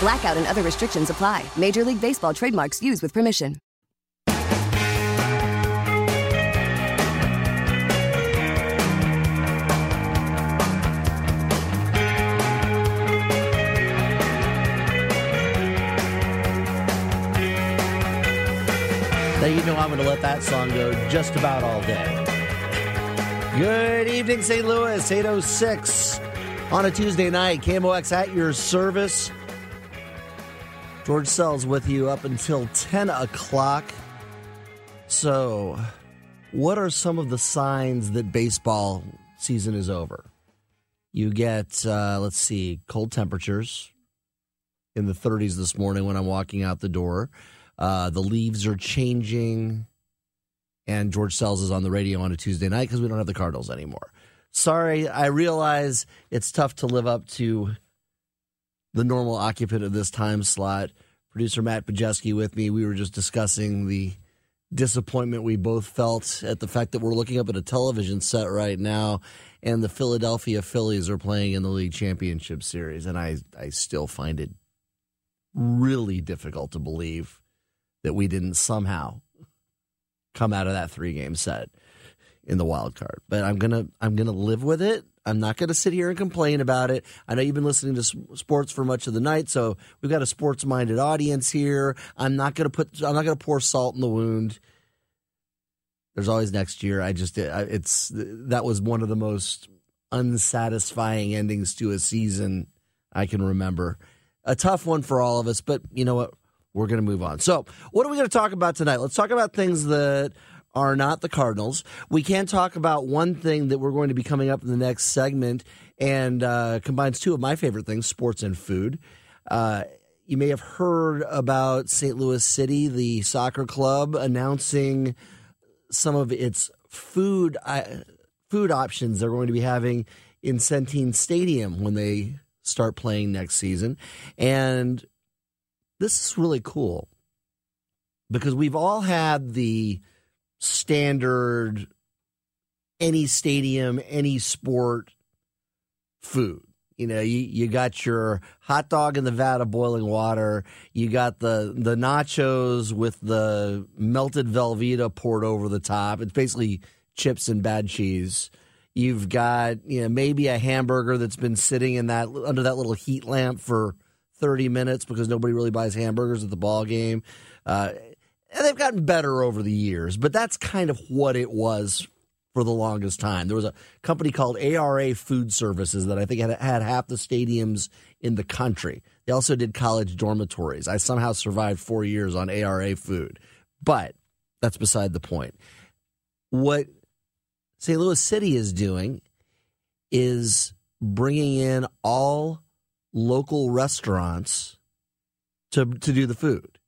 Blackout and other restrictions apply. Major League Baseball trademarks used with permission. Now you know I'm going to let that song go just about all day. Good evening, St. Louis, 806 on a Tuesday night. KMOX at your service. George Sells with you up until 10 o'clock. So, what are some of the signs that baseball season is over? You get, uh, let's see, cold temperatures in the 30s this morning when I'm walking out the door. Uh, the leaves are changing, and George Sells is on the radio on a Tuesday night because we don't have the Cardinals anymore. Sorry, I realize it's tough to live up to the normal occupant of this time slot. Producer Matt Pajeski with me. We were just discussing the disappointment we both felt at the fact that we're looking up at a television set right now and the Philadelphia Phillies are playing in the league championship series. And I, I still find it really difficult to believe that we didn't somehow come out of that three game set in the wild card. But I'm gonna I'm gonna live with it. I'm not going to sit here and complain about it. I know you've been listening to sports for much of the night, so we've got a sports minded audience here. I'm not going to put I'm not going to pour salt in the wound. There's always next year. I just it's that was one of the most unsatisfying endings to a season I can remember. A tough one for all of us, but you know what? we're going to move on. So, what are we going to talk about tonight? Let's talk about things that are not the Cardinals. We can talk about one thing that we're going to be coming up in the next segment and uh, combines two of my favorite things sports and food. Uh, you may have heard about St. Louis City, the soccer club, announcing some of its food uh, food options they're going to be having in Centene Stadium when they start playing next season. And this is really cool because we've all had the standard any stadium, any sport food. You know, you, you got your hot dog in the vat of boiling water. You got the the nachos with the melted Velveeta poured over the top. It's basically chips and bad cheese. You've got you know maybe a hamburger that's been sitting in that under that little heat lamp for 30 minutes because nobody really buys hamburgers at the ball game. Uh, they've gotten better over the years, but that's kind of what it was for the longest time. There was a company called ARA Food Services that I think had, had half the stadiums in the country. They also did college dormitories. I somehow survived four years on ARA food, but that's beside the point. What St. Louis City is doing is bringing in all local restaurants to to do the food.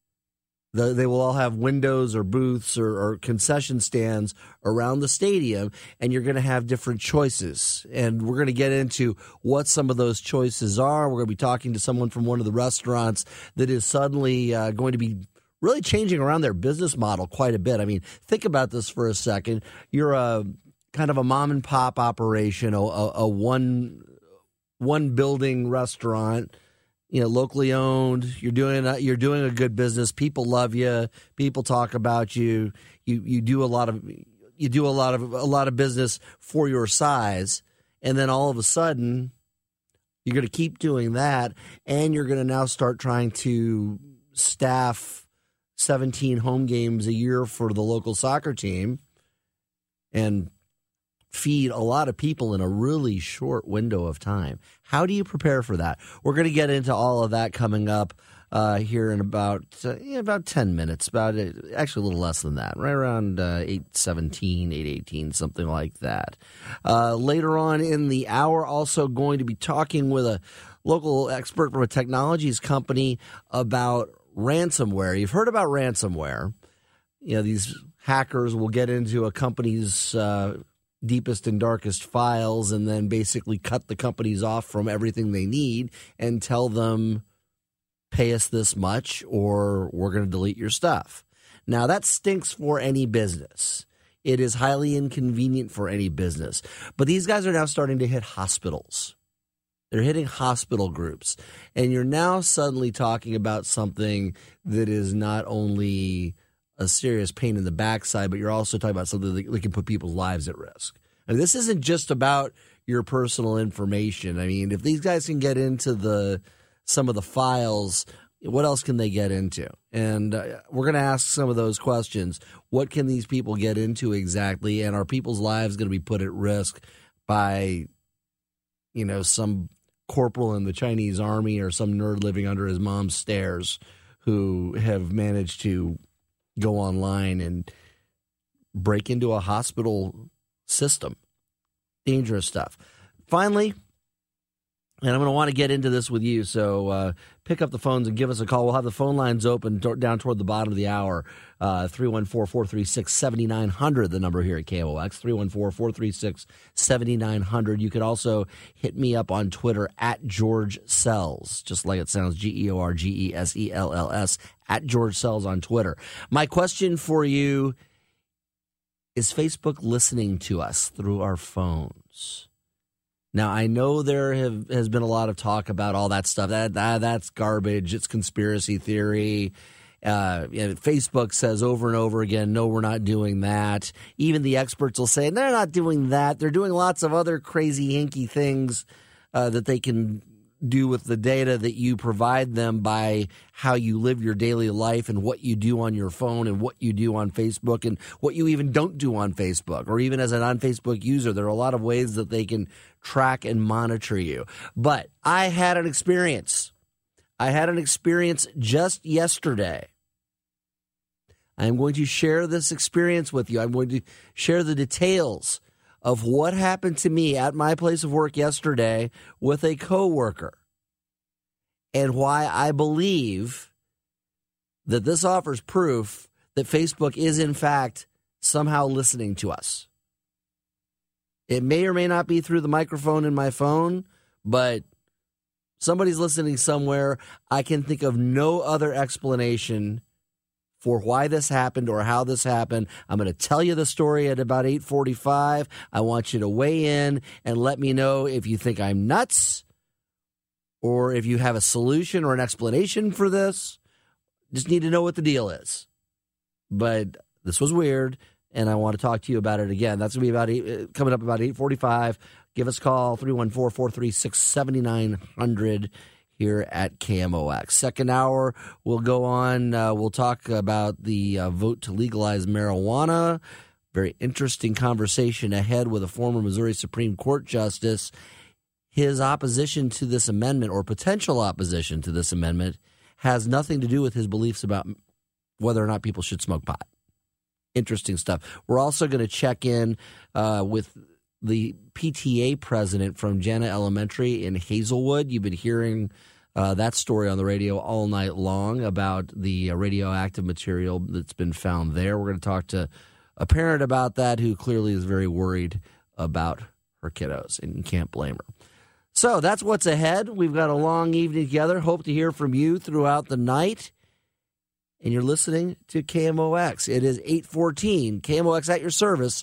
The, they will all have windows or booths or, or, concession stands around the stadium, and you're going to have different choices. And we're going to get into what some of those choices are. We're going to be talking to someone from one of the restaurants that is suddenly uh, going to be really changing around their business model quite a bit. I mean, think about this for a second. You're a kind of a mom and pop operation, a, a, a one one building restaurant, you know, locally owned. You're doing a, you're doing a good business. People love you. People talk about you. You you do a lot of you do a lot of a lot of business for your size, and then all of a sudden, you're going to keep doing that, and you're going to now start trying to staff 17 home games a year for the local soccer team and feed a lot of people in a really short window of time. How do you prepare for that? We're going to get into all of that coming up uh, here in about uh, about 10 minutes, about uh, actually a little less than that, right around uh, 817, 818, something like that. Uh, later on in the hour, also going to be talking with a local expert from a technologies company about ransomware. You've heard about ransomware. You know, these hackers will get into a company's uh, deepest and darkest files and then basically cut the companies off from everything they need and tell them pay us this much or we're going to delete your stuff. Now, that stinks for any business. It is highly inconvenient for any business. But these guys are now starting to hit hospitals. They're hitting hospital groups. And you're now suddenly talking about something that is not only a serious pain in the backside, but you're also talking about something that, that can put people's lives at risk. I mean, this isn't just about your personal information. I mean, if these guys can get into the some of the files, what else can they get into? And uh, we're going to ask some of those questions. What can these people get into exactly? And are people's lives going to be put at risk by, you know, some corporal in the Chinese army or some nerd living under his mom's stairs who have managed to go online and break into a hospital system? Dangerous stuff. Finally, and I'm going to want to get into this with you. So uh, pick up the phones and give us a call. We'll have the phone lines open down toward the bottom of the hour. Uh, 314 436 7900, the number here at KMOX. 314 436 7900. You could also hit me up on Twitter at George Sells, just like it sounds G E O R G E S E L L S, at George Sells on Twitter. My question for you is Facebook listening to us through our phones? Now I know there have has been a lot of talk about all that stuff. That, that that's garbage. It's conspiracy theory. Uh, you know, Facebook says over and over again, no, we're not doing that. Even the experts will say they're not doing that. They're doing lots of other crazy, hinky things uh, that they can do with the data that you provide them by how you live your daily life and what you do on your phone and what you do on Facebook and what you even don't do on Facebook or even as a non Facebook user. There are a lot of ways that they can track and monitor you. But I had an experience. I had an experience just yesterday. I'm going to share this experience with you. I'm going to share the details of what happened to me at my place of work yesterday with a coworker and why I believe that this offers proof that Facebook is in fact somehow listening to us. It may or may not be through the microphone in my phone, but somebody's listening somewhere. I can think of no other explanation for why this happened or how this happened. I'm going to tell you the story at about 8:45. I want you to weigh in and let me know if you think I'm nuts or if you have a solution or an explanation for this. Just need to know what the deal is. But this was weird and I want to talk to you about it again. That's going to be about eight, uh, coming up about 8:45. Give us a call 314-436-7900 here at KMOX. Second hour, we'll go on. Uh, we'll talk about the uh, vote to legalize marijuana. Very interesting conversation ahead with a former Missouri Supreme Court justice. His opposition to this amendment, or potential opposition to this amendment, has nothing to do with his beliefs about whether or not people should smoke pot. Interesting stuff. We're also going to check in uh, with the PTA president from Jana Elementary in Hazelwood. You've been hearing uh, that story on the radio all night long about the uh, radioactive material that's been found there. We're going to talk to a parent about that who clearly is very worried about her kiddos and you can't blame her. So that's what's ahead. We've got a long evening together. Hope to hear from you throughout the night. And you're listening to KMOX. It is 814 KMOX at your service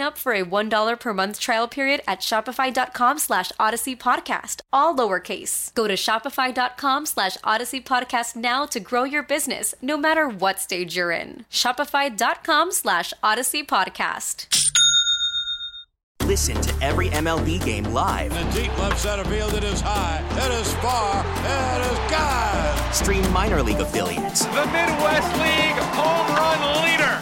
up for a $1 per month trial period at shopify.com slash audacy podcast, all lowercase. Go to shopify.com slash audacy podcast now to grow your business, no matter what stage you're in. Shopify.com slash audacy podcast. Listen to every MLB game live. In the deep left center field, it is high, it is far, it is God. Stream minor league affiliates. The Midwest League home run leader.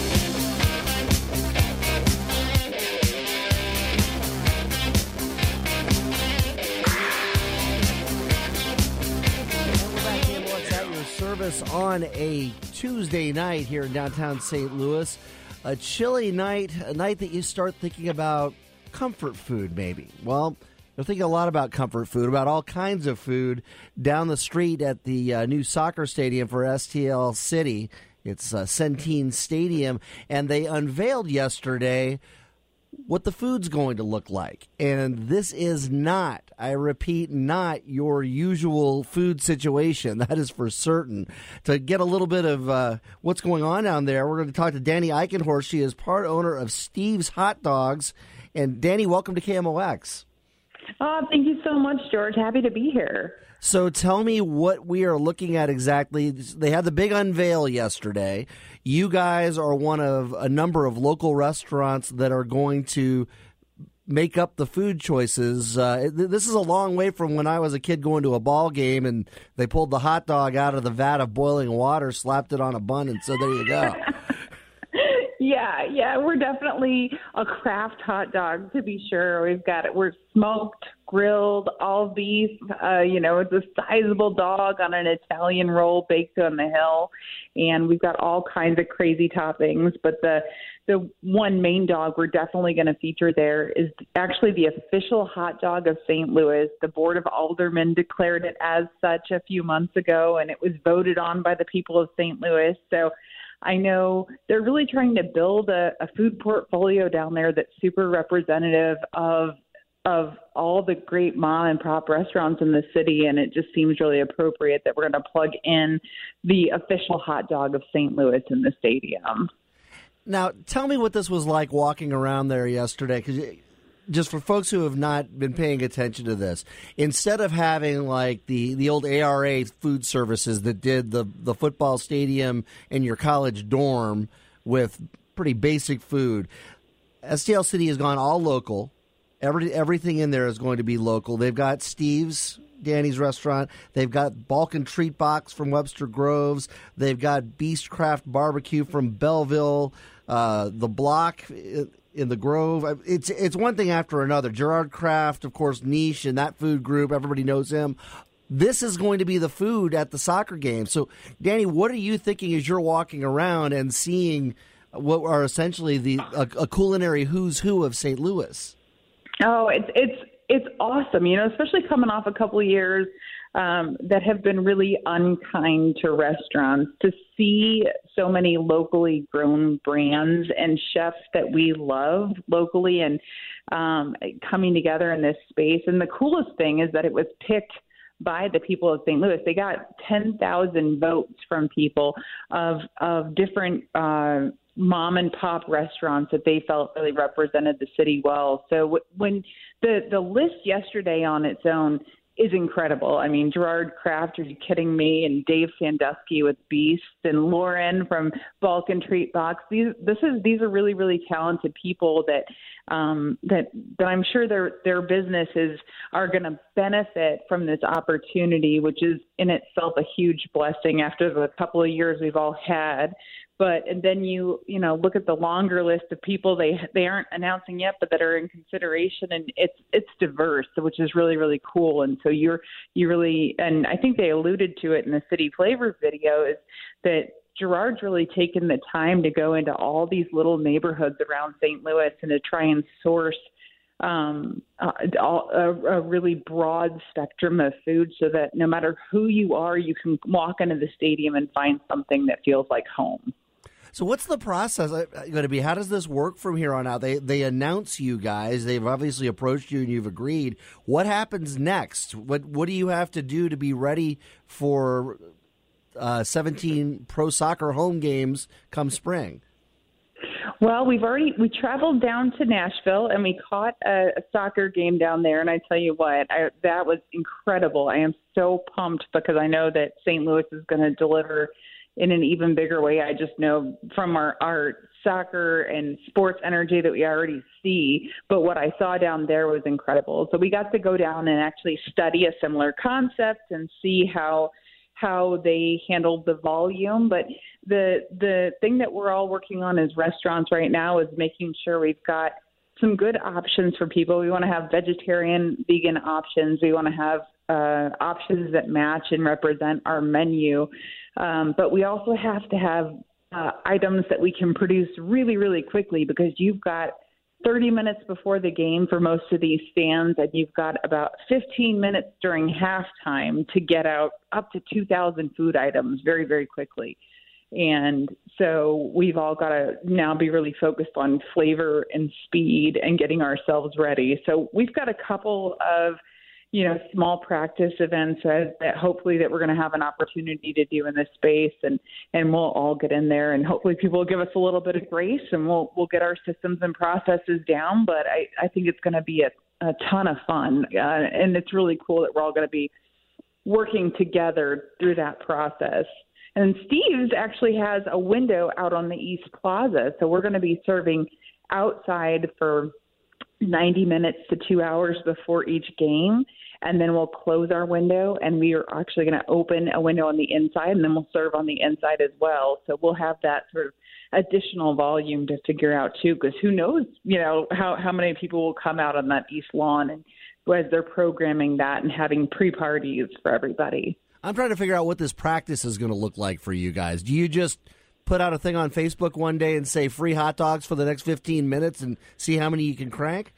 Service on a Tuesday night here in downtown St. Louis. A chilly night, a night that you start thinking about comfort food, maybe. Well, you're thinking a lot about comfort food, about all kinds of food down the street at the uh, new soccer stadium for STL City. It's uh, Centene Stadium, and they unveiled yesterday what the food's going to look like. And this is not, I repeat, not your usual food situation. That is for certain. To get a little bit of uh, what's going on down there, we're going to talk to Danny Eichenhorst. She is part owner of Steve's Hot Dogs. And Danny, welcome to KMOX. Oh, thank you so much, George. Happy to be here. So tell me what we are looking at exactly. They had the big unveil yesterday. You guys are one of a number of local restaurants that are going to make up the food choices. Uh, this is a long way from when I was a kid going to a ball game and they pulled the hot dog out of the vat of boiling water, slapped it on a bun, and so there you go. yeah, yeah, we're definitely a craft hot dog to be sure. We've got it. We're smoked, grilled, all beef. Uh, you know, it's a sizable dog on an Italian roll baked on the hill, and we've got all kinds of crazy toppings. But the the one main dog we're definitely going to feature there is actually the official hot dog of St. Louis. The Board of Aldermen declared it as such a few months ago, and it was voted on by the people of St. Louis. So. I know they're really trying to build a, a food portfolio down there that's super representative of of all the great mom and pop restaurants in the city, and it just seems really appropriate that we're going to plug in the official hot dog of St. Louis in the stadium. Now, tell me what this was like walking around there yesterday, because just for folks who have not been paying attention to this, instead of having like the, the old ARA food services that did the, the football stadium in your college dorm with pretty basic food, STL City has gone all local Every everything in there is going to be local. They've got Steve's Danny's restaurant. They've got Balkan Treat Box from Webster Groves. They've got Beastcraft Barbecue from Belleville. Uh, the Block in the Grove. It's it's one thing after another. Gerard Craft, of course, niche in that food group. Everybody knows him. This is going to be the food at the soccer game. So, Danny, what are you thinking as you're walking around and seeing what are essentially the a, a culinary who's who of St. Louis? Oh, it's it's it's awesome. You know, especially coming off a couple of years um, that have been really unkind to restaurants. To see so many locally grown brands and chefs that we love locally and um, coming together in this space. And the coolest thing is that it was picked by the people of St. Louis. They got 10,000 votes from people of of different uh, mom and pop restaurants that they felt really represented the city well. So when the the list yesterday on its own is incredible. I mean, Gerard Craft, are you kidding me? And Dave Sandusky with Beast and Lauren from Balkan Treat Box. These this is these are really really talented people that um, that that I'm sure their their businesses are going to benefit from this opportunity, which is in itself a huge blessing after the couple of years we've all had but and then you you know look at the longer list of people they they aren't announcing yet but that are in consideration and it's it's diverse which is really really cool and so you're you really and I think they alluded to it in the city flavor video is that Gerard's really taken the time to go into all these little neighborhoods around St. Louis and to try and source um, a, a really broad spectrum of food so that no matter who you are, you can walk into the stadium and find something that feels like home. So what's the process uh, going to be? How does this work from here on out? They they announce you guys. They've obviously approached you and you've agreed. What happens next? What what do you have to do to be ready for uh, 17 pro soccer home games come spring? Well, we've already we traveled down to Nashville and we caught a, a soccer game down there, and I tell you what, I, that was incredible. I am so pumped because I know that St. Louis is going to deliver in an even bigger way. I just know from our, our soccer and sports energy that we already see, but what I saw down there was incredible. So we got to go down and actually study a similar concept and see how how they handled the volume. But the the thing that we're all working on as restaurants right now is making sure we've got some good options for people. We want to have vegetarian, vegan options. We want to have uh, options that match and represent our menu. Um, but we also have to have uh, items that we can produce really, really quickly because you've got 30 minutes before the game for most of these stands, and you've got about 15 minutes during halftime to get out up to 2,000 food items very, very quickly. And so we've all got to now be really focused on flavor and speed and getting ourselves ready. So we've got a couple of you know small practice events that, that hopefully that we're going to have an opportunity to do in this space and and we'll all get in there and hopefully people will give us a little bit of grace and we'll we'll get our systems and processes down but i i think it's going to be a, a ton of fun uh, and it's really cool that we're all going to be working together through that process. And steve's actually has a window out on the east plaza so we're going to be serving outside for 90 minutes to two hours before each game and then we'll close our window and we are actually going to open a window on the inside and then we'll serve on the inside as well. So we'll have that sort of additional volume to figure out too because who knows you know how how many people will come out on that east lawn and as they're programming that and having pre-parties for everybody. I'm trying to figure out what this practice is going to look like for you guys. Do you just put out a thing on facebook one day and say free hot dogs for the next 15 minutes and see how many you can crank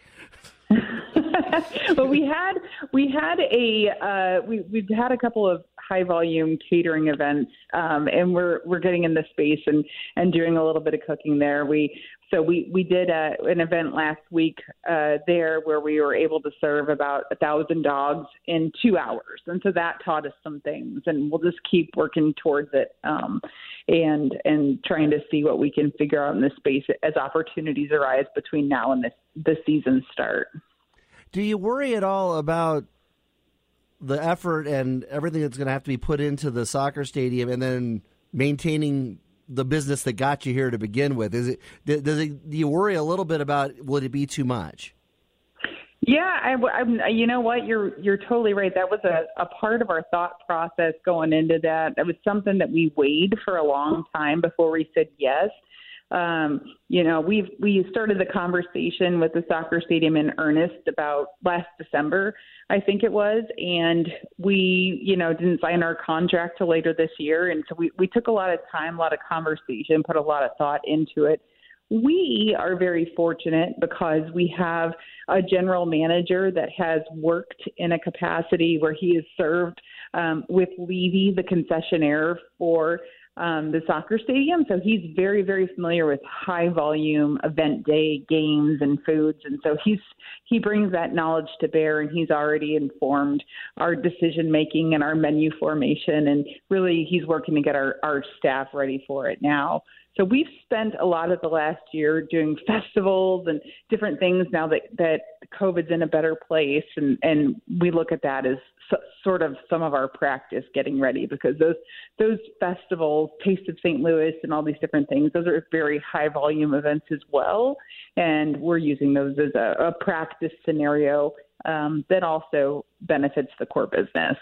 but we had we had a uh, we we've had a couple of high volume catering events, um, and we're we're getting in the space and and doing a little bit of cooking there. We so we we did a, an event last week uh, there where we were able to serve about a thousand dogs in two hours, and so that taught us some things, and we'll just keep working towards it, um, and and trying to see what we can figure out in this space as opportunities arise between now and this the season start. Do you worry at all about the effort and everything that's going to have to be put into the soccer stadium, and then maintaining the business that got you here to begin with? Is it does it do you worry a little bit about would it be too much? Yeah, I, I'm, you know what? You're you're totally right. That was a, a part of our thought process going into that. That was something that we weighed for a long time before we said yes. Um, you know, we've we started the conversation with the soccer stadium in earnest about last December, I think it was, and we, you know, didn't sign our contract till later this year, and so we we took a lot of time, a lot of conversation, put a lot of thought into it. We are very fortunate because we have a general manager that has worked in a capacity where he has served um, with Levy, the concessionaire for um, the soccer stadium. So he's very, very familiar with high volume event day games and foods, and so he's he brings that knowledge to bear, and he's already informed our decision making and our menu formation, and really he's working to get our our staff ready for it now. So we've spent a lot of the last year doing festivals and different things now that that COVID's in a better place, and and we look at that as so, sort of some of our practice getting ready because those those festivals, Taste of St. Louis, and all these different things, those are very high volume events as well, and we're using those as a, a practice scenario um, that also benefits the core business.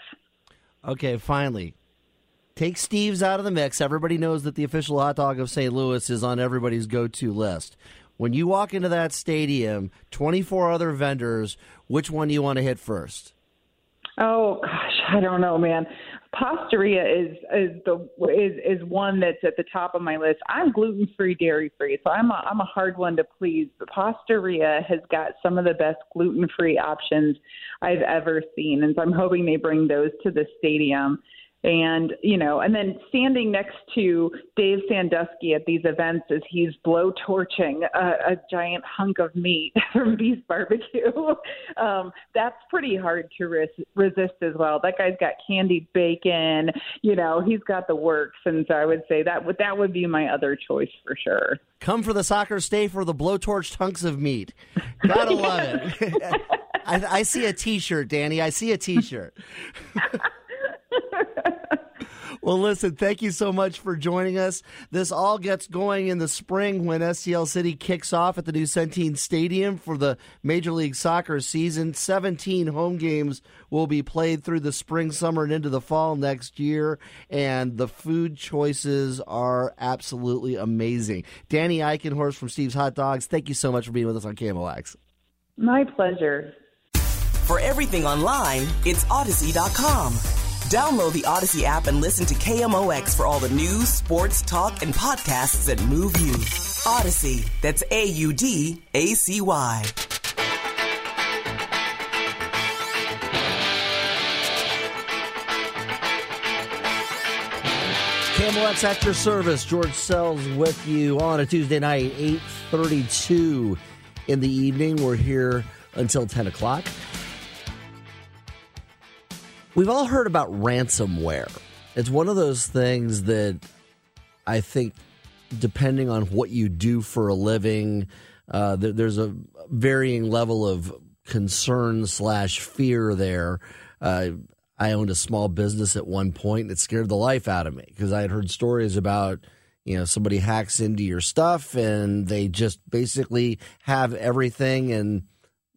Okay, finally, take Steve's out of the mix. Everybody knows that the official hot dog of St. Louis is on everybody's go to list. When you walk into that stadium, 24 other vendors, which one do you want to hit first? Oh gosh, I don't know, man. Pastaria is is the is is one that's at the top of my list. I'm gluten free, dairy free, so I'm a I'm a hard one to please. But Pastaria has got some of the best gluten free options I've ever seen, and so I'm hoping they bring those to the stadium and you know and then standing next to dave sandusky at these events as he's blow torching a, a giant hunk of meat from beast barbecue um that's pretty hard to res- resist as well. That guy's got candied bacon you know he's got the works. And so i would say that would that would be my other choice for sure. Come for the soccer stay for the blowtorched hunks of meat. Gotta love it. I, I see a t-shirt danny. I see a t-shirt well, listen, thank you so much for joining us. This all gets going in the spring when STL City kicks off at the new Centene Stadium for the Major League Soccer season. 17 home games will be played through the spring, summer, and into the fall next year. And the food choices are absolutely amazing. Danny Eichenhorst from Steve's Hot Dogs, thank you so much for being with us on KMOX. My pleasure. For everything online, it's Audacy.com. Download the Audacy app and listen to KMOX for all the news, sports, talk, and podcasts that move you. Audacy. That's A U D A C Y. KMOX at your service. George Sells with you on a Tuesday night, 8.32 in the evening. We're here until 10 o'clock. We've all heard about ransomware. It's one of those things that I think, depending on what you do for a living, uh, there's a varying level of concern slash fear there. Uh, I owned a small business at one point. It scared the life out of me because I had heard stories about you know somebody hacks into your stuff and they just basically have everything and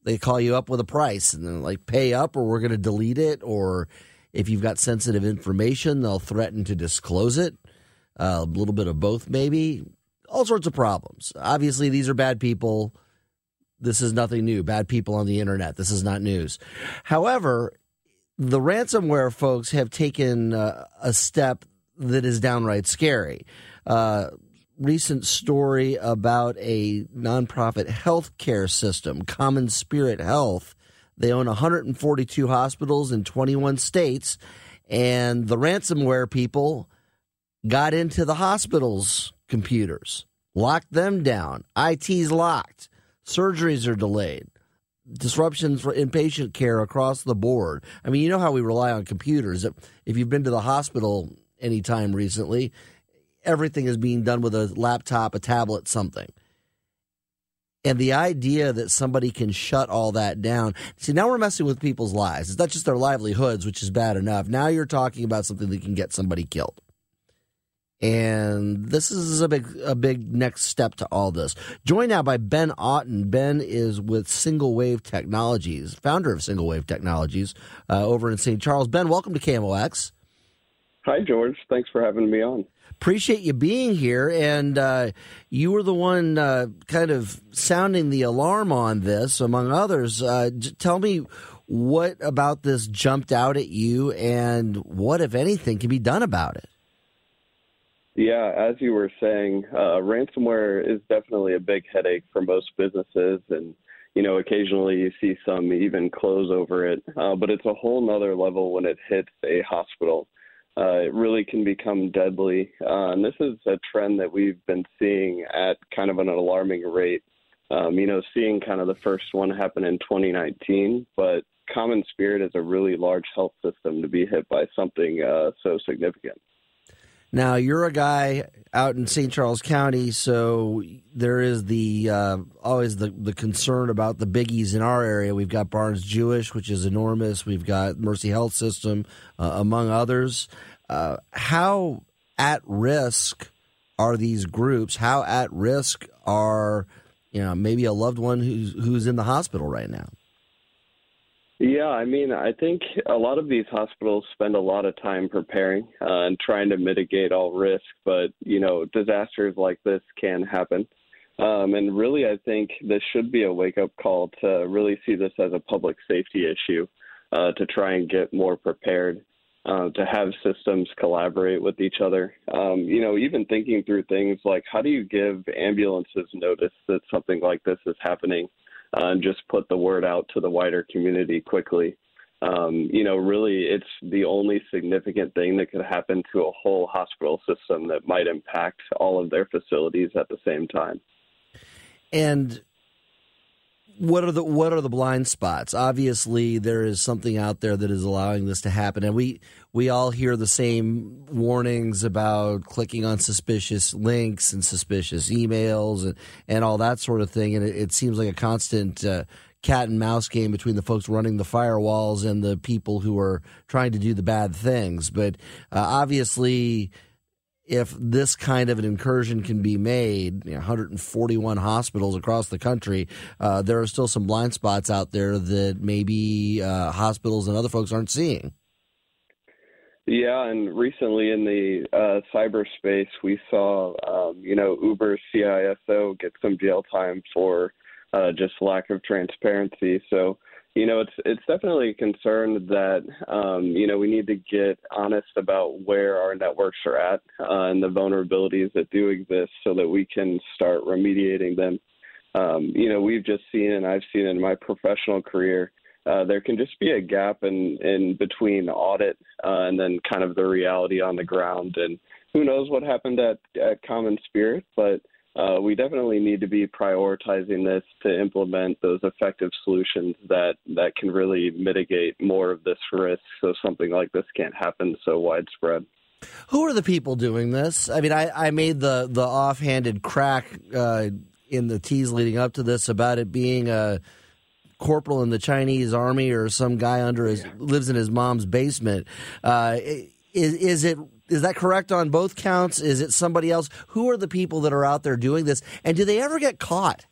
they call you up with a price and then like pay up or we're going to delete it or if you've got sensitive information they'll threaten to disclose it. Uh, a little bit of both maybe. All sorts of problems. Obviously these are bad people. This is nothing new. Bad people on the internet. This is not news. However the ransomware folks have taken uh, a step that is downright scary. Uh, recent story about a nonprofit healthcare system, Common Spirit Health. They own 142 hospitals in 21 states, and the ransomware people got into the hospitals' computers, locked them down. IT's locked, surgeries are delayed, disruptions for inpatient care across the board. I mean, you know how we rely on computers. If you've been to the hospital anytime recently, everything is being done with a laptop, a tablet, something. And the idea that somebody can shut all that down. See, now we're messing with people's lives. It's not just their livelihoods, which is bad enough. Now you're talking about something that can get somebody killed. And this is a big, a big next step to all this. Joined now by Ben Otten. Ben is with Single Wave Technologies, founder of Single Wave Technologies uh, over in St. Charles. Ben, welcome to KMOX. Hi, George. Thanks for having me on. Appreciate you being here. And uh, you were the one uh, kind of sounding the alarm on this, among others. Uh, tell me what about this jumped out at you and what, if anything, can be done about it? Yeah, as you were saying, uh, ransomware is definitely a big headache for most businesses, and you know, occasionally you see some even close over it. Uh, but it's a whole nother level when it hits a hospital. Uh, it really can become deadly, uh, and this is a trend that we've been seeing at kind of an alarming rate. Um, you know, seeing kind of the first one happen in 2019, but Common Spirit is a really large health system to be hit by something uh, so significant. Now you're a guy out in St. Charles County, so there is the uh, always the the concern about the biggies in our area. We've got Barnes Jewish, which is enormous. We've got Mercy Health System, uh, among others. Uh, how at risk are these groups? How at risk are you know maybe a loved one who's who's in the hospital right now? Yeah, I mean, I think a lot of these hospitals spend a lot of time preparing uh, and trying to mitigate all risk, but you know, disasters like this can happen. Um, and really, I think this should be a wake up call to really see this as a public safety issue uh, to try and get more prepared, uh, to have systems collaborate with each other. Um, you know, even thinking through things like how do you give ambulances notice that something like this is happening? Uh, and just put the word out to the wider community quickly. Um, you know, really, it's the only significant thing that could happen to a whole hospital system that might impact all of their facilities at the same time. And what are the what are the blind spots? Obviously, there is something out there that is allowing this to happen, and we we all hear the same warnings about clicking on suspicious links and suspicious emails and and all that sort of thing. And it, it seems like a constant uh, cat and mouse game between the folks running the firewalls and the people who are trying to do the bad things. But uh, obviously, if this kind of an incursion can be made, you know, 141 hospitals across the country, uh, there are still some blind spots out there that maybe uh, hospitals and other folks aren't seeing. Yeah, and recently in the uh, cyberspace, we saw, um, you know, Uber CISO get some jail time for uh, just lack of transparency. So you know, it's it's definitely a concern that um, you know we need to get honest about where our networks are at uh, and the vulnerabilities that do exist, so that we can start remediating them. Um, you know, we've just seen, and I've seen in my professional career, uh, there can just be a gap in in between audit uh, and then kind of the reality on the ground. And who knows what happened at at Common Spirit, but uh, we definitely need to be prioritizing this to implement those effective solutions that, that can really mitigate more of this risk so something like this can't happen so widespread. Who are the people doing this? I mean, I, I made the, the offhanded crack uh, in the tease leading up to this about it being a corporal in the Chinese army or some guy under his lives in his mom's basement. Uh, is, is it is that correct on both counts? Is it somebody else? Who are the people that are out there doing this, and do they ever get caught?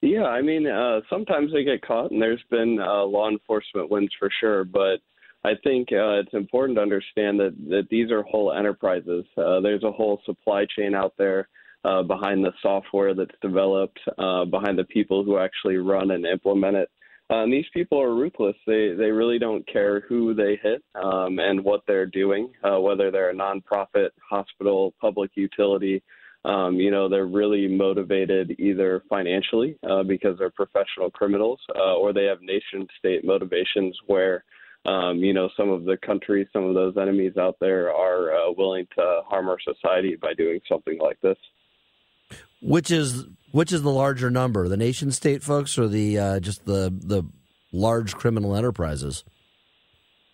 Yeah, I mean, uh, sometimes they get caught, and there's been uh, law enforcement wins for sure. But I think uh, it's important to understand that that these are whole enterprises. Uh, there's a whole supply chain out there uh, behind the software that's developed, uh, behind the people who actually run and implement it. And these people are ruthless. They they really don't care who they hit um, and what they're doing, uh, whether they're a nonprofit, hospital, public utility. Um, you know, they're really motivated either financially uh, because they're professional criminals, uh, or they have nation state motivations where, um, you know, some of the countries, some of those enemies out there are uh, willing to harm our society by doing something like this. Which is which is the larger number, the nation state folks or the uh, just the the large criminal enterprises?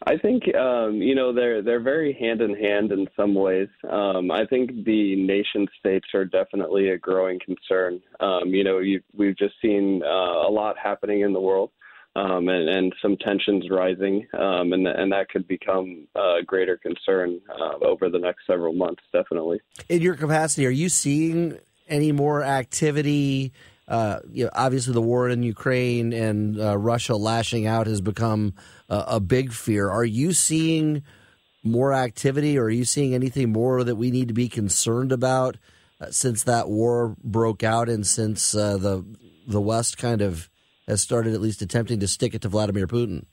I think um, you know they're they're very hand in hand in some ways. Um, I think the nation states are definitely a growing concern. Um, you know, we've just seen uh, a lot happening in the world. um, and, and some tensions rising, um, and and that could become a greater concern uh, over the next several months. Definitely. In your capacity, are you seeing any more activity? Uh, you know, obviously, the war in Ukraine and uh, Russia lashing out has become a, a big fear. Are you seeing more activity, or are you seeing anything more that we need to be concerned about uh, since that war broke out and since uh, the the West kind of has started at least attempting to stick it to Vladimir Putin?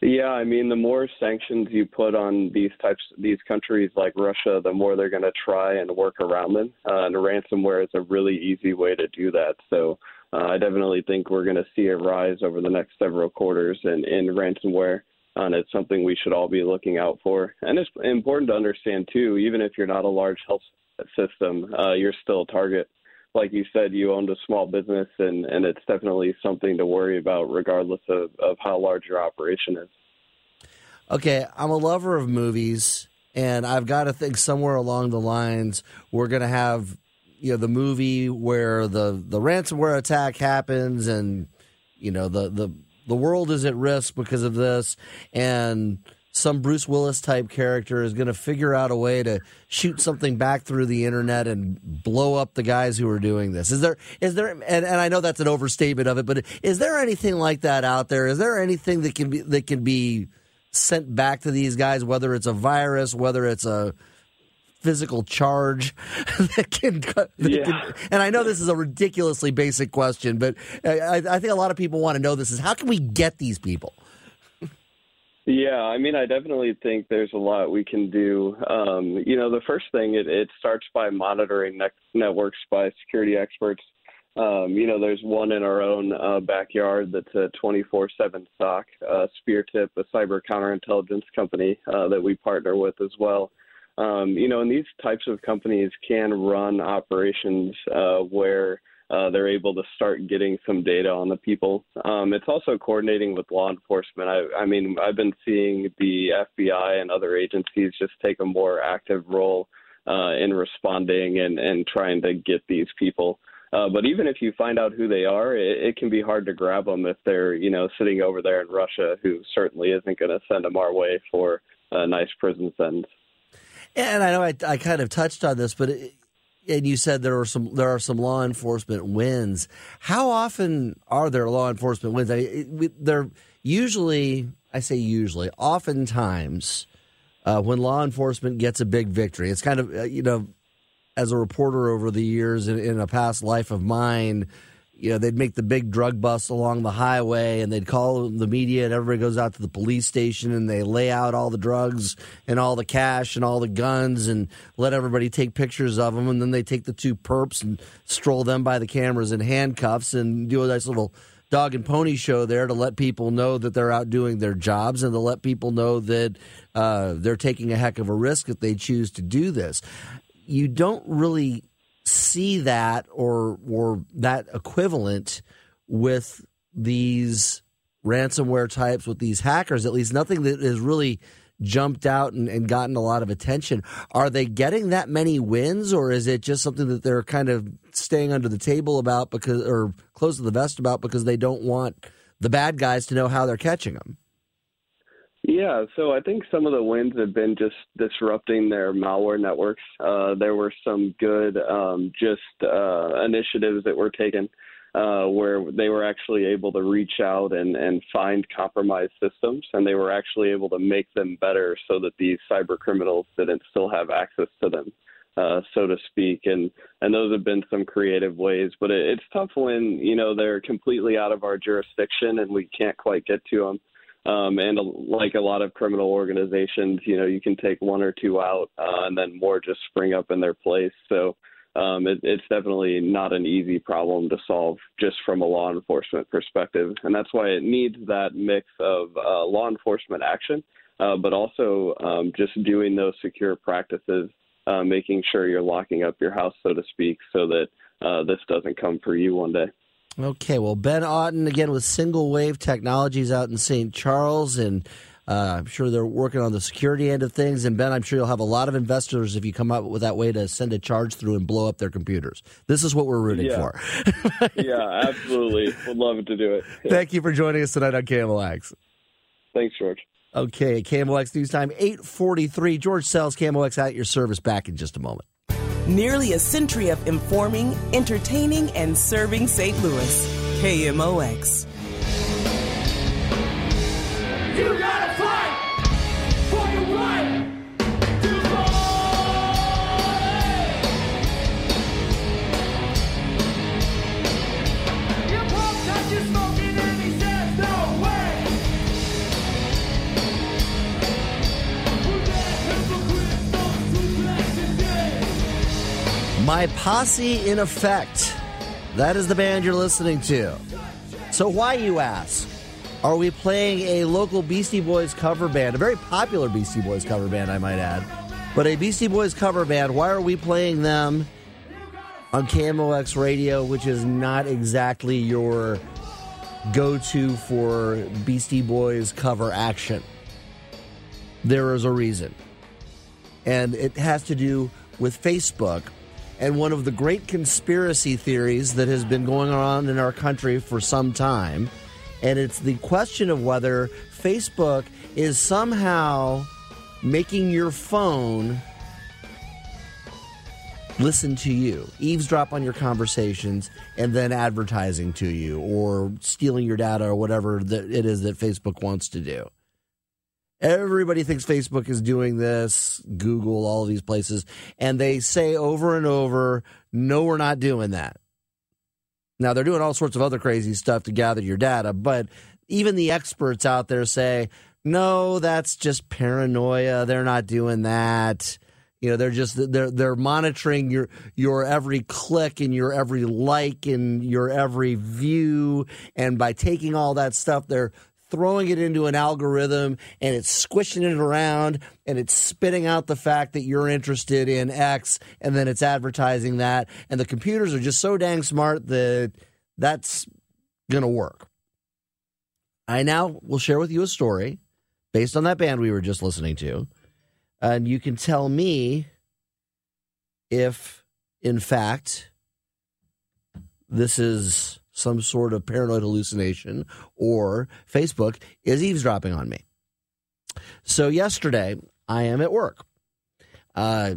Yeah, I mean, the more sanctions you put on these types, these countries like Russia, the more they're going to try and work around them. Uh, and ransomware is a really easy way to do that. So uh, I definitely think we're going to see a rise over the next several quarters in, in ransomware. And it's something we should all be looking out for. And it's important to understand too, even if you're not a large health system, uh, you're still a target like you said, you owned a small business, and, and it's definitely something to worry about, regardless of, of how large your operation is. Okay, I'm a lover of movies, and I've got to think somewhere along the lines we're going to have you know the movie where the the ransomware attack happens, and you know the the the world is at risk because of this, and some Bruce Willis type character is going to figure out a way to shoot something back through the internet and blow up the guys who are doing this. Is there is there and, and I know that's an overstatement of it, but is there anything like that out there? Is there anything that can be that can be sent back to these guys, whether it's a virus, whether it's a physical charge that can, that yeah. can, and I know this is a ridiculously basic question, but I, I think a lot of people want to know this is how can we get these people? Yeah, I mean, I definitely think there's a lot we can do. Um, you know, the first thing it, it starts by monitoring ne- networks by security experts. Um, you know, there's one in our own uh, backyard that's a 24/7 SOC, uh, SpearTip, a cyber counterintelligence company uh, that we partner with as well. Um, you know, and these types of companies can run operations uh, where uh, they're able to start getting some data on the people. Um, it's also coordinating with law enforcement. I, I mean, I've been seeing the FBI and other agencies just take a more active role uh, in responding and, and trying to get these people. Uh, but even if you find out who they are, it, it can be hard to grab them if they're, you know, sitting over there in Russia, who certainly isn't going to send them our way for a nice prison sentence. And I know I, I kind of touched on this, but and you said there are some there are some law enforcement wins. How often are there law enforcement wins? I, they're usually, I say usually, oftentimes uh, when law enforcement gets a big victory. It's kind of uh, you know, as a reporter over the years in, in a past life of mine you know, they'd make the big drug bust along the highway and they'd call the media and everybody goes out to the police station and they lay out all the drugs and all the cash and all the guns and let everybody take pictures of them. And then they take the two perps and stroll them by the cameras in handcuffs and do a nice little dog and pony show there to let people know that they're out doing their jobs and to let people know that uh, they're taking a heck of a risk if they choose to do this. You don't really see that or or that equivalent with these ransomware types with these hackers at least nothing that has really jumped out and, and, gotten a lot of attention. Are they getting that many wins or is it just something that they're kind of staying under the table about because or close to the vest about because they don't want the bad guys to know how they're catching them yeah, so I think some of the wins have been just disrupting their malware networks. Uh, there were some good um, just uh, initiatives that were taken uh, where they were actually able to reach out and, and find compromised systems, and they were actually able to make them better so that these cyber criminals didn't still have access to them. Uh, so to speak, and and those have been some creative ways. But it, it's tough when you know they're completely out of our jurisdiction and we can't quite get to them. Um, and like a lot of criminal organizations, you know, you can take one or two out, uh, and then more just spring up in their place. So um, it, it's definitely not an easy problem to solve just from a law enforcement perspective, and that's why it needs that mix of uh, law enforcement action, uh, but also um, just doing those secure practices, uh, making sure you're locking up your house, so to speak, so that uh, this doesn't come for you one day. Okay, well, Ben Otten again with Single Wave Technologies out in St. Charles, and Uh, I'm sure they're working on the security end of things. And Ben, I'm sure you'll have a lot of investors if you come up with that way to send a charge through and blow up their computers. This is what we're rooting Yeah. for. yeah, absolutely. Would love to do it. Thank you for joining us tonight on KMOX. Thanks, George. Okay, KMOX News Time, 843. George Sells, KMOX at your service. Back in just a moment. Nearly a century of informing, entertaining, and serving St. Louis. KMOX. My Posse in Effect. That is the band you're listening to. So, why, you ask? Are we playing a local Beastie Boys cover band? A very popular Beastie Boys cover band, I might add. But a Beastie Boys cover band, why are we playing them on KMOX radio, which is not exactly your go to for Beastie Boys cover action? There is a reason. And it has to do with Facebook and one of the great conspiracy theories that has been going on in our country for some time. And it's the question of whether Facebook is somehow making your phone listen to you, eavesdrop on your conversations, and then advertising to you or stealing your data or whatever that it is that Facebook wants to do. Everybody thinks Facebook is doing this, Google, all these places, and they say over and over, no, we're not doing that. Now, they're doing all sorts of other crazy stuff to gather your data, but even the experts out there say, no, that's just paranoia. They're not doing that. You know, they're just they're they're monitoring your your every click and your every like and your every view, and by taking all that stuff, they're throwing it into an algorithm and it's squishing it around and it's spitting out the fact that you're interested in X and then it's advertising that. And the computers are just so dang smart that that's going to work. I now will share with you a story based on that band we were just listening to. And you can tell me if, in fact, this is some sort of paranoid hallucination or Facebook is eavesdropping on me. So, yesterday, I am at work, uh,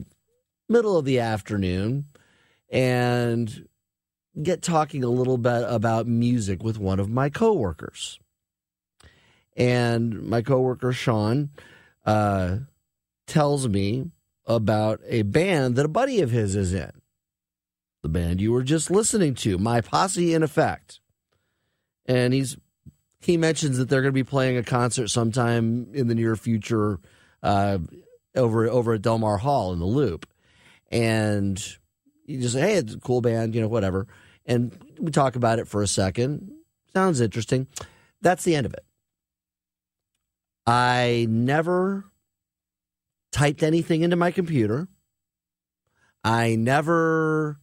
middle of the afternoon, and get talking a little bit about music with one of my coworkers. And my coworker, Sean, uh, tells me about a band that a buddy of his is in the band you were just listening to, My Posse in Effect. And he's he mentions that they're going to be playing a concert sometime in the near future uh, over over at Delmar Hall in the Loop. And you just say, hey, it's a cool band, you know, whatever. And we talk about it for a second. Sounds interesting. That's the end of it. I never typed anything into my computer. I never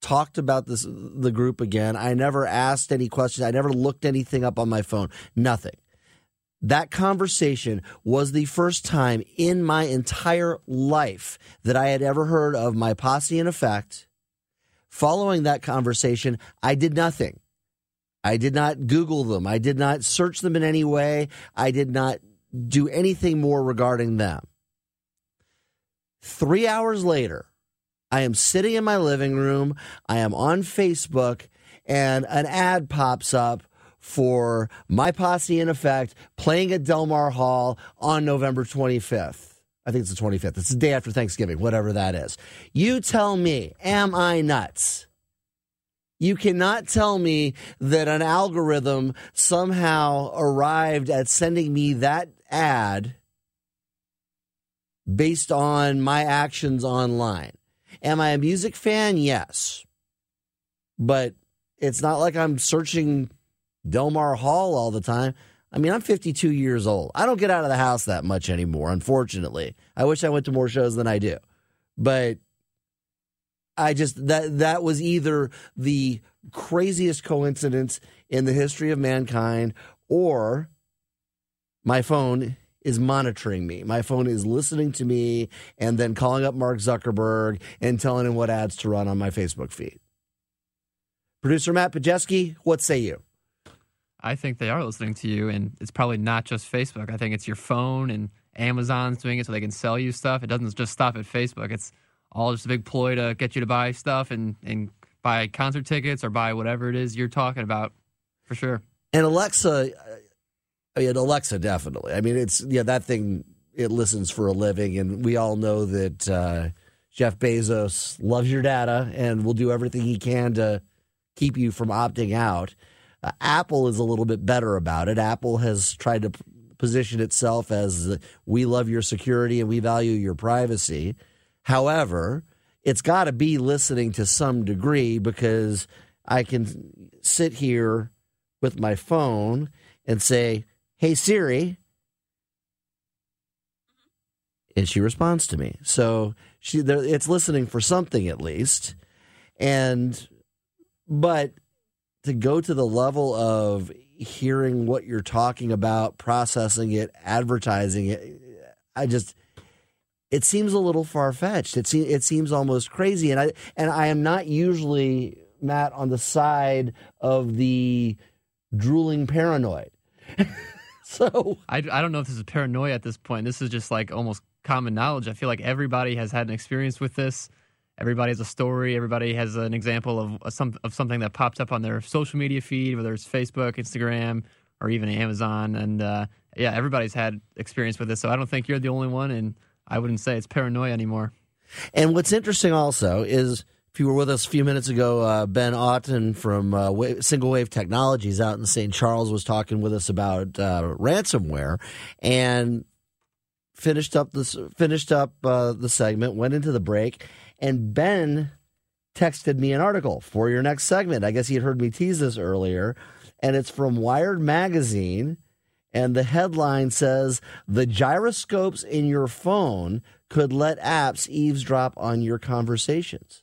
talked about this the group again. I never asked any questions. I never looked anything up on my phone. Nothing. That conversation was the first time in my entire life that I had ever heard of my posse in effect. Following that conversation, I did nothing. I did not Google them. I did not search them in any way. I did not do anything more regarding them. Three hours later, I am sitting in my living room. I am on Facebook, and an ad pops up for My Posse in Effect playing at Delmar Hall on November 25th. I think it's the 25th. It's the day after Thanksgiving, whatever that is. You tell me, am I nuts? You cannot tell me that an algorithm somehow arrived at sending me that ad based on my actions online. Am I a music fan? Yes. But it's not like I'm searching Delmar Hall all the time. I mean, I'm 52 years old. I don't get out of the house that much anymore, unfortunately. I wish I went to more shows than I do. But I just that that was either the craziest coincidence in the history of mankind or my phone is monitoring me. My phone is listening to me and then calling up Mark Zuckerberg and telling him what ads to run on my Facebook feed. Producer Matt Pajeski, what say you? I think they are listening to you, and it's probably not just Facebook. I think it's your phone and Amazon's doing it so they can sell you stuff. It doesn't just stop at Facebook. It's all just a big ploy to get you to buy stuff and, and buy concert tickets or buy whatever it is you're talking about, for sure. And Alexa, I mean, Alexa definitely. I mean, it's yeah, that thing it listens for a living, and we all know that uh, Jeff Bezos loves your data and will do everything he can to keep you from opting out. Uh, Apple is a little bit better about it. Apple has tried to p- position itself as we love your security and we value your privacy. However, it's got to be listening to some degree because I can sit here with my phone and say, "Hey Siri," and she responds to me. So she, it's listening for something at least, and but to go to the level of hearing what you're talking about, processing it, advertising it, I just it seems a little far fetched. It seems it seems almost crazy, and I and I am not usually Matt on the side of the drooling paranoid. so I, I don't know if this is paranoia at this point. This is just like almost common knowledge. I feel like everybody has had an experience with this. Everybody has a story. Everybody has an example of a, some of something that popped up on their social media feed, whether it's Facebook, Instagram, or even Amazon. And uh, yeah, everybody's had experience with this. So I don't think you're the only one, and I wouldn't say it's paranoia anymore. And what's interesting also is if you were with us a few minutes ago, uh, Ben Otten from uh, Single Wave Technologies out in St. Charles was talking with us about uh, ransomware and finished up this finished up uh, the segment, went into the break, and Ben texted me an article for your next segment. I guess he had heard me tease this earlier, and it's from Wired Magazine. And the headline says The gyroscopes in your phone could let apps eavesdrop on your conversations.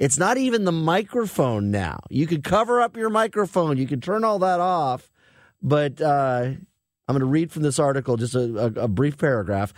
It's not even the microphone now. You could cover up your microphone, you could turn all that off. But uh, I'm going to read from this article just a, a, a brief paragraph.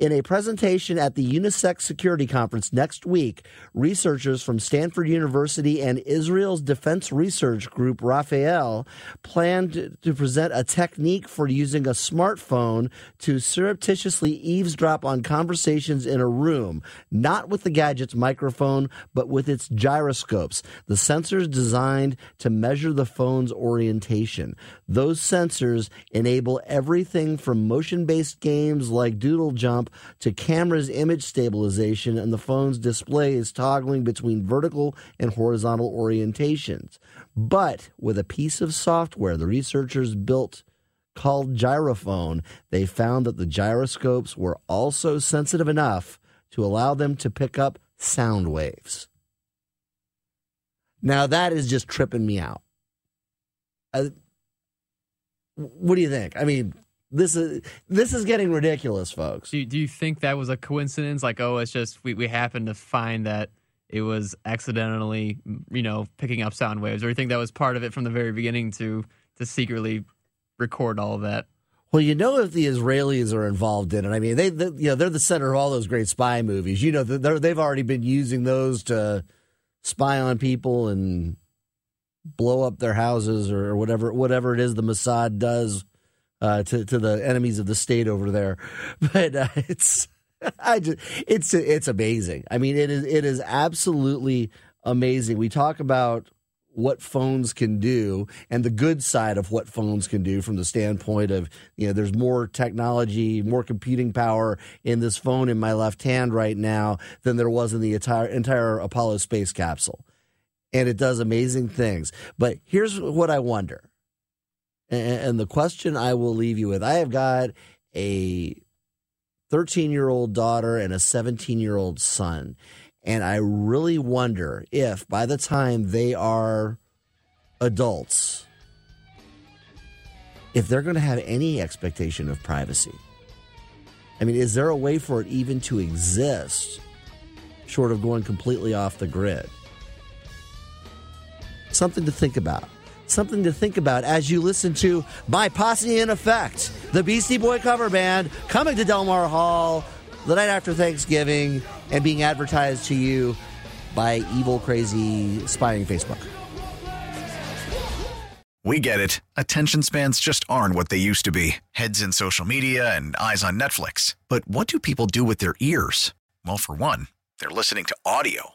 In a presentation at the USENIX Security Conference next week, researchers from Stanford University and Israel's Defense Research Group, Rafael plan to, to present a technique for using a smartphone to surreptitiously eavesdrop on conversations in a room, not with the gadget's microphone, but with its gyroscopes, the sensors designed to measure the phone's orientation. Those sensors enable everything from motion based games like Doodle Jump to camera's image stabilization, and the phone's display is toggling between vertical and horizontal orientations. But with a piece of software the researchers built called Gyrophone, they found that the gyroscopes were also sensitive enough to allow them to pick up sound waves. Now, that is just tripping me out. What do you think? I mean, this is this is getting ridiculous, folks. Do you, do you think that was a coincidence? Like, oh, it's just we, we happened to find that it was accidentally, you know, picking up sound waves, or you think that was part of it from the very beginning to to secretly record all of that? Well, you know, if the Israelis are involved in it, I mean, they, they you know they're the center of all those great spy movies. You know, they've already been using those to spy on people and blow up their houses or whatever whatever it is the Mossad does uh, to to the enemies of the state over there. But uh, it's I just it's it's amazing. I mean, it is it is absolutely amazing. We talk about what phones can do and the good side of what phones can do from the standpoint of you know there's more technology more computing power in this phone in my left hand right now than there was in the entire entire apollo space capsule and it does amazing things but here's what i wonder and the question I will leave you with I have got a 13 year old daughter and a 17 year old son. And I really wonder if by the time they are adults, if they're going to have any expectation of privacy. I mean, is there a way for it even to exist short of going completely off the grid? Something to think about. Something to think about as you listen to My Posse in Effect, the Beastie Boy cover band coming to Delmar Hall the night after Thanksgiving and being advertised to you by evil, crazy, spying Facebook. We get it. Attention spans just aren't what they used to be heads in social media and eyes on Netflix. But what do people do with their ears? Well, for one, they're listening to audio.